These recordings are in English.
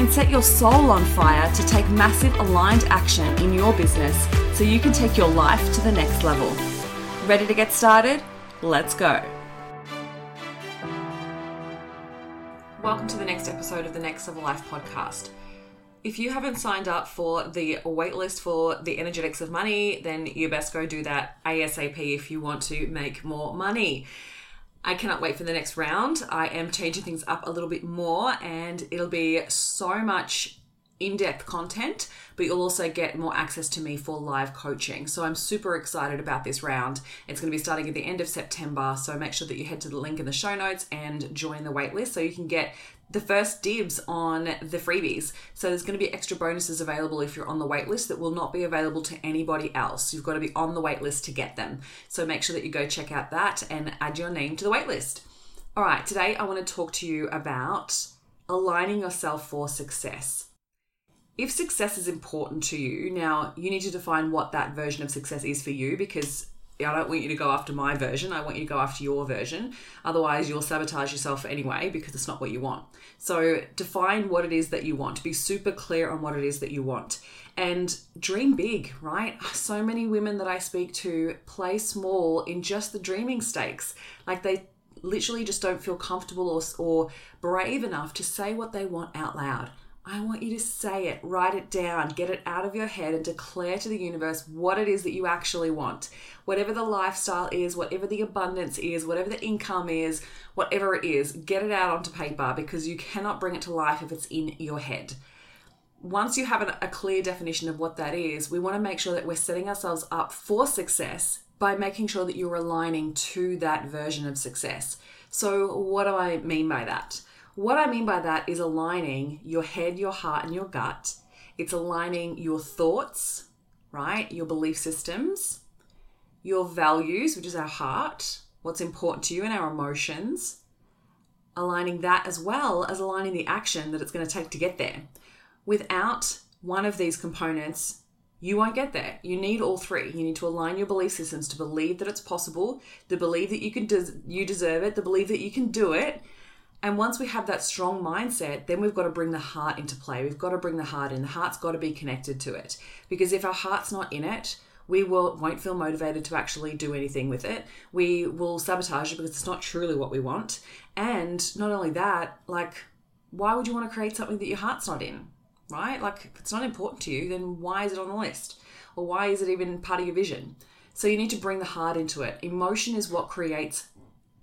and set your soul on fire to take massive aligned action in your business so you can take your life to the next level. Ready to get started? Let's go. Welcome to the next episode of the Next Level Life podcast. If you haven't signed up for the waitlist for the energetics of money, then you best go do that ASAP if you want to make more money. I cannot wait for the next round. I am changing things up a little bit more and it'll be so much in depth content, but you'll also get more access to me for live coaching. So I'm super excited about this round. It's going to be starting at the end of September. So make sure that you head to the link in the show notes and join the waitlist so you can get the first dibs on the freebies. So there's going to be extra bonuses available if you're on the waitlist that will not be available to anybody else. You've got to be on the waitlist to get them. So make sure that you go check out that and add your name to the waitlist. All right, today I want to talk to you about aligning yourself for success. If success is important to you, now you need to define what that version of success is for you because I don't want you to go after my version. I want you to go after your version. Otherwise, you'll sabotage yourself anyway because it's not what you want. So, define what it is that you want. Be super clear on what it is that you want. And dream big, right? So many women that I speak to play small in just the dreaming stakes. Like they literally just don't feel comfortable or, or brave enough to say what they want out loud. I want you to say it, write it down, get it out of your head, and declare to the universe what it is that you actually want. Whatever the lifestyle is, whatever the abundance is, whatever the income is, whatever it is, get it out onto paper because you cannot bring it to life if it's in your head. Once you have a clear definition of what that is, we want to make sure that we're setting ourselves up for success by making sure that you're aligning to that version of success. So, what do I mean by that? What I mean by that is aligning your head, your heart, and your gut. It's aligning your thoughts, right? Your belief systems, your values, which is our heart, what's important to you, and our emotions. Aligning that as well as aligning the action that it's going to take to get there. Without one of these components, you won't get there. You need all three. You need to align your belief systems to believe that it's possible, to believe that you can des- you deserve it, to believe that you can do it, and once we have that strong mindset, then we've got to bring the heart into play. We've got to bring the heart in. The heart's got to be connected to it. Because if our heart's not in it, we will won't feel motivated to actually do anything with it. We will sabotage it because it's not truly what we want. And not only that, like why would you want to create something that your heart's not in? Right? Like if it's not important to you, then why is it on the list? Or why is it even part of your vision? So you need to bring the heart into it. Emotion is what creates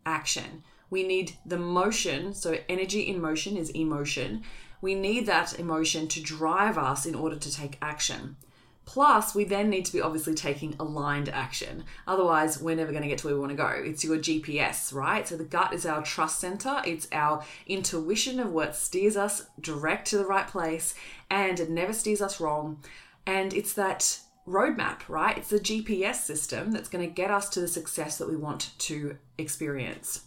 action we need the motion. So, energy in motion is emotion. We need that emotion to drive us in order to take action. Plus, we then need to be obviously taking aligned action. Otherwise, we're never going to get to where we want to go. It's your GPS, right? So, the gut is our trust center, it's our intuition of what steers us direct to the right place, and it never steers us wrong. And it's that roadmap, right? It's the GPS system that's going to get us to the success that we want to experience.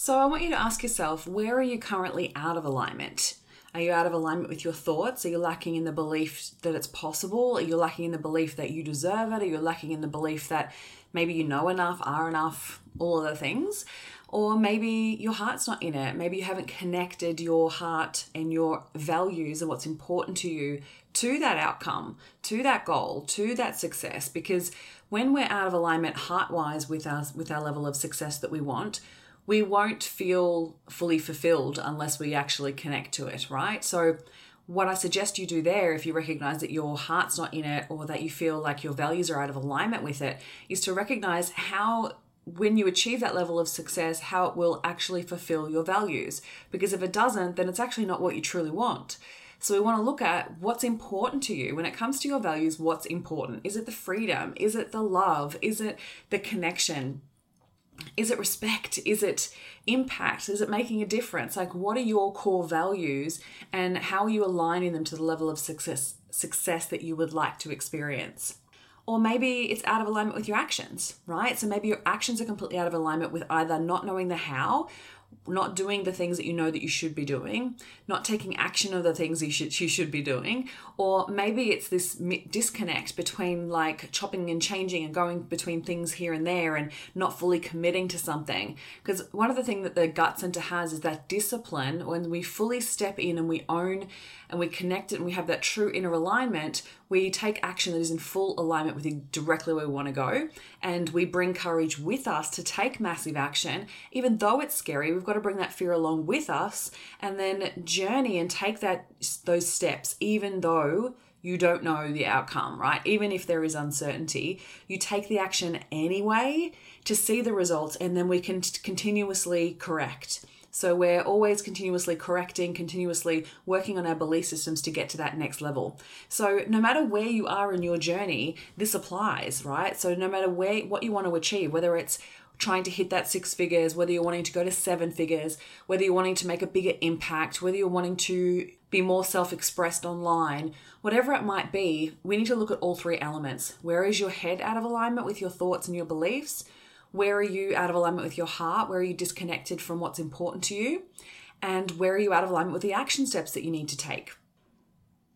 So I want you to ask yourself where are you currently out of alignment? Are you out of alignment with your thoughts? Are you lacking in the belief that it's possible? Are you lacking in the belief that you deserve it? Are you lacking in the belief that maybe you know enough, are enough, all of the things? Or maybe your heart's not in it. Maybe you haven't connected your heart and your values and what's important to you to that outcome, to that goal, to that success. Because when we're out of alignment heart wise with us with our level of success that we want, we won't feel fully fulfilled unless we actually connect to it, right? So, what I suggest you do there, if you recognize that your heart's not in it or that you feel like your values are out of alignment with it, is to recognize how, when you achieve that level of success, how it will actually fulfill your values. Because if it doesn't, then it's actually not what you truly want. So we want to look at what's important to you when it comes to your values. What's important? Is it the freedom? Is it the love? Is it the connection? Is it respect is it impact is it making a difference like what are your core values and how are you aligning them to the level of success success that you would like to experience. Or maybe it's out of alignment with your actions, right? So maybe your actions are completely out of alignment with either not knowing the how not doing the things that you know that you should be doing, not taking action of the things you should you should be doing, or maybe it's this disconnect between like chopping and changing and going between things here and there and not fully committing to something. Because one of the things that the gut center has is that discipline when we fully step in and we own and we connect it and we have that true inner alignment, we take action that is in full alignment with directly where we want to go. And we bring courage with us to take massive action. Even though it's scary, we've got to bring that fear along with us and then journey and take that those steps, even though you don't know the outcome, right? Even if there is uncertainty, you take the action anyway to see the results and then we can continuously correct. So we're always continuously correcting, continuously working on our belief systems to get to that next level. So no matter where you are in your journey, this applies, right? So no matter where what you want to achieve, whether it's trying to hit that six figures, whether you're wanting to go to seven figures, whether you're wanting to make a bigger impact, whether you're wanting to be more self expressed online, whatever it might be, we need to look at all three elements. Where is your head out of alignment with your thoughts and your beliefs? Where are you out of alignment with your heart? Where are you disconnected from what's important to you? And where are you out of alignment with the action steps that you need to take?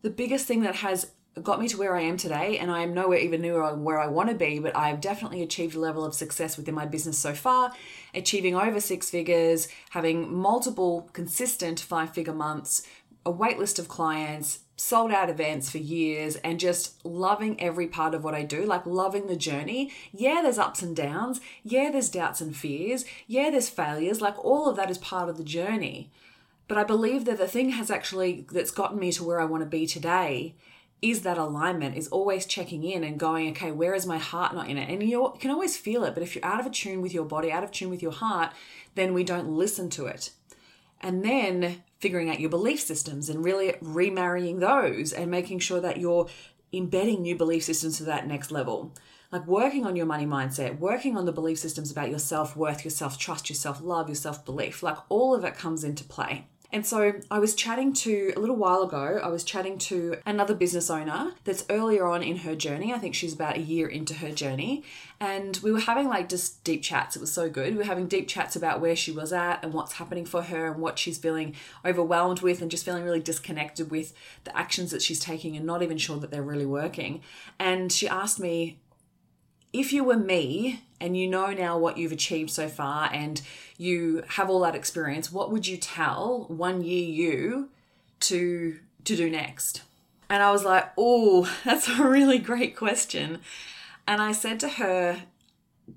The biggest thing that has got me to where I am today, and I am nowhere even near where I want to be, but I've definitely achieved a level of success within my business so far, achieving over six figures, having multiple consistent five figure months, a wait list of clients, sold out events for years and just loving every part of what I do, like loving the journey. Yeah, there's ups and downs. Yeah, there's doubts and fears. Yeah, there's failures. Like all of that is part of the journey. But I believe that the thing has actually that's gotten me to where I want to be today is that alignment is always checking in and going okay where is my heart not in it and you can always feel it but if you're out of tune with your body out of tune with your heart then we don't listen to it and then figuring out your belief systems and really remarrying those and making sure that you're embedding new belief systems to that next level. Like working on your money mindset, working on the belief systems about your self worth, your self trust, your self love, your self belief, like all of it comes into play. And so I was chatting to, a little while ago, I was chatting to another business owner that's earlier on in her journey. I think she's about a year into her journey. And we were having like just deep chats. It was so good. We were having deep chats about where she was at and what's happening for her and what she's feeling overwhelmed with and just feeling really disconnected with the actions that she's taking and not even sure that they're really working. And she asked me, if you were me and you know now what you've achieved so far and you have all that experience, what would you tell one year you to to do next? And I was like, "Oh, that's a really great question." And I said to her,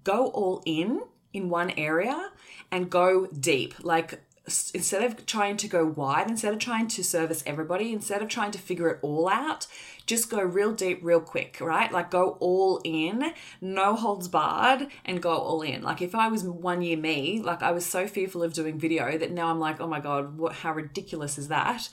"Go all in in one area and go deep. Like instead of trying to go wide, instead of trying to service everybody, instead of trying to figure it all out, just go real deep, real quick, right? Like go all in, no holds barred, and go all in. Like if I was one year me, like I was so fearful of doing video that now I'm like, oh my God, what, how ridiculous is that?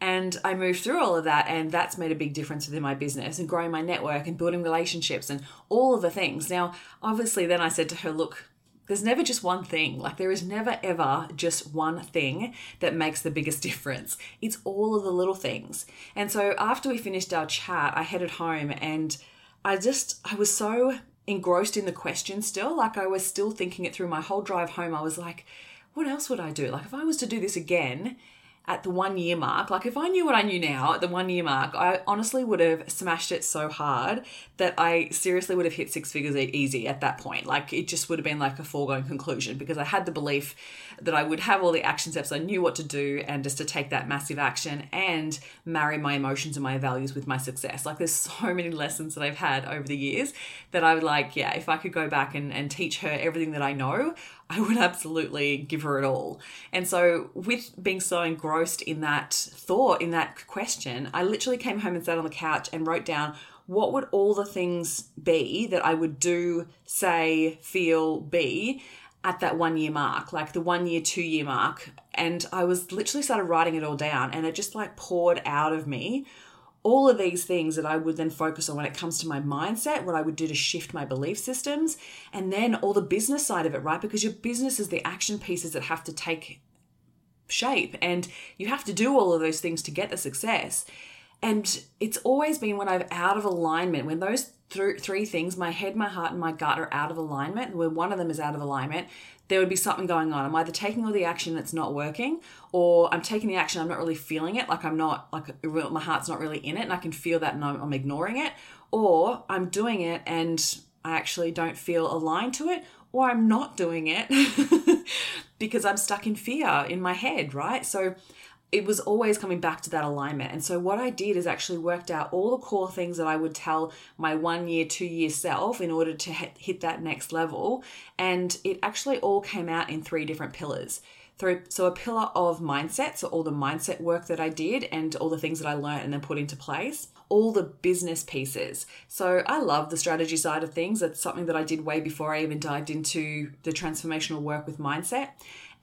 And I moved through all of that, and that's made a big difference within my business and growing my network and building relationships and all of the things. Now, obviously, then I said to her, look, there's never just one thing. Like, there is never ever just one thing that makes the biggest difference. It's all of the little things. And so, after we finished our chat, I headed home and I just, I was so engrossed in the question still. Like, I was still thinking it through my whole drive home. I was like, what else would I do? Like, if I was to do this again, at the one year mark, like if I knew what I knew now at the one year mark, I honestly would have smashed it so hard that I seriously would have hit six figures easy at that point. Like it just would have been like a foregone conclusion because I had the belief that I would have all the action steps, I knew what to do, and just to take that massive action and marry my emotions and my values with my success. Like there's so many lessons that I've had over the years that I would like, yeah, if I could go back and, and teach her everything that I know, I would absolutely give her it all. And so, with being so engrossed in that thought, in that question, I literally came home and sat on the couch and wrote down what would all the things be that I would do, say, feel, be at that one year mark, like the one year, two year mark. And I was literally started writing it all down and it just like poured out of me all of these things that I would then focus on when it comes to my mindset, what I would do to shift my belief systems, and then all the business side of it, right? Because your business is the action pieces that have to take shape and you have to do all of those things to get the success. And it's always been when I'm out of alignment, when those th- three things, my head, my heart, and my gut, are out of alignment, when one of them is out of alignment, there would be something going on. I'm either taking all the action that's not working, or I'm taking the action, I'm not really feeling it, like I'm not, like my heart's not really in it, and I can feel that and I'm, I'm ignoring it, or I'm doing it and I actually don't feel aligned to it, or I'm not doing it because I'm stuck in fear in my head, right? So it was always coming back to that alignment. And so what I did is actually worked out all the core things that I would tell my one year, two year self in order to hit that next level. And it actually all came out in three different pillars. So a pillar of mindset, so all the mindset work that I did and all the things that I learned and then put into place all the business pieces. So I love the strategy side of things. That's something that I did way before I even dived into the transformational work with mindset.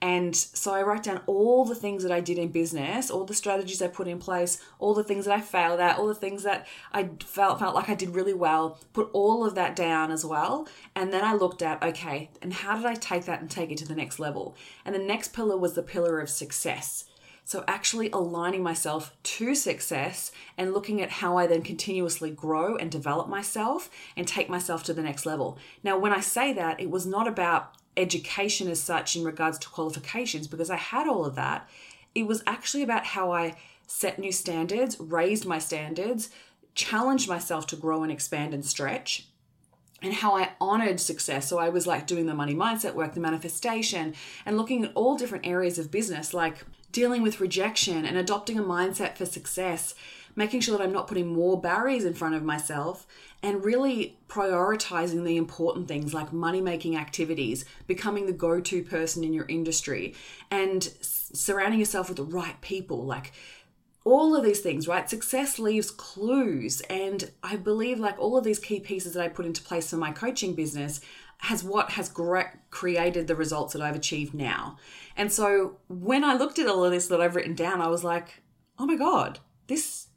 And so I write down all the things that I did in business, all the strategies I put in place, all the things that I failed at, all the things that I felt felt like I did really well, put all of that down as well. And then I looked at, okay, and how did I take that and take it to the next level? And the next pillar was the pillar of success. So, actually aligning myself to success and looking at how I then continuously grow and develop myself and take myself to the next level. Now, when I say that, it was not about education as such in regards to qualifications because I had all of that. It was actually about how I set new standards, raised my standards, challenged myself to grow and expand and stretch and how I honored success. So I was like doing the money mindset work, the manifestation, and looking at all different areas of business, like dealing with rejection and adopting a mindset for success, making sure that I'm not putting more barriers in front of myself, and really prioritizing the important things like money making activities, becoming the go to person in your industry, and surrounding yourself with the right people. Like, all of these things, right? Success leaves clues. And I believe, like, all of these key pieces that I put into place for my coaching business has what has created the results that I've achieved now. And so when I looked at all of this that I've written down, I was like, oh my God, this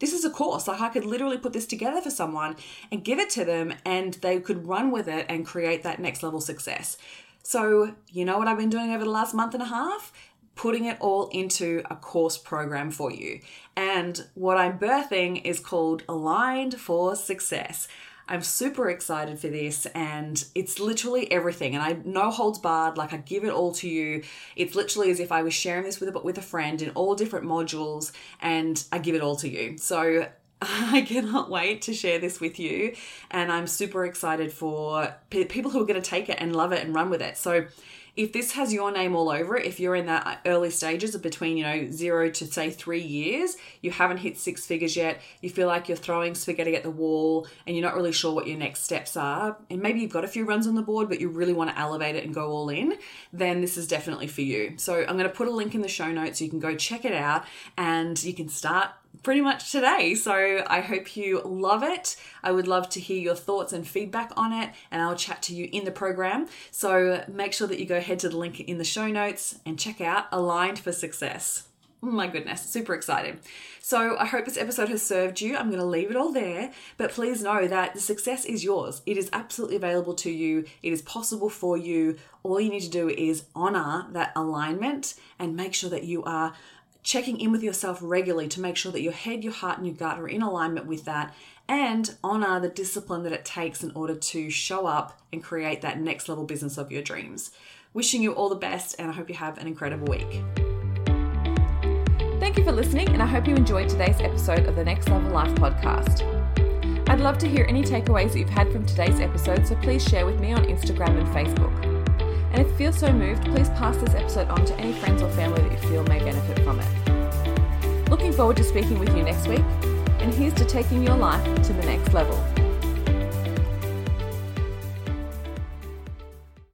this is a course. Like I could literally put this together for someone and give it to them and they could run with it and create that next level success. So, you know what I've been doing over the last month and a half? Putting it all into a course program for you. And what I'm birthing is called Aligned for Success. I'm super excited for this and it's literally everything and I no holds barred like I give it all to you. It's literally as if I was sharing this with a, with a friend in all different modules and I give it all to you. So I cannot wait to share this with you and I'm super excited for people who are going to take it and love it and run with it. So if this has your name all over it, if you're in that early stages of between, you know, zero to say three years, you haven't hit six figures yet, you feel like you're throwing spaghetti at the wall and you're not really sure what your next steps are, and maybe you've got a few runs on the board, but you really want to elevate it and go all in, then this is definitely for you. So I'm going to put a link in the show notes so you can go check it out and you can start pretty much today. So I hope you love it. I would love to hear your thoughts and feedback on it, and I'll chat to you in the program. So make sure that you go head to the link in the show notes and check out Aligned for Success. Oh my goodness, super excited. So, I hope this episode has served you. I'm going to leave it all there, but please know that the success is yours. It is absolutely available to you, it is possible for you. All you need to do is honor that alignment and make sure that you are checking in with yourself regularly to make sure that your head, your heart, and your gut are in alignment with that and honor the discipline that it takes in order to show up and create that next level business of your dreams. Wishing you all the best, and I hope you have an incredible week. Thank you for listening, and I hope you enjoyed today's episode of the Next Level Life podcast. I'd love to hear any takeaways that you've had from today's episode, so please share with me on Instagram and Facebook. And if you feel so moved, please pass this episode on to any friends or family that you feel may benefit from it. Looking forward to speaking with you next week, and here's to taking your life to the next level.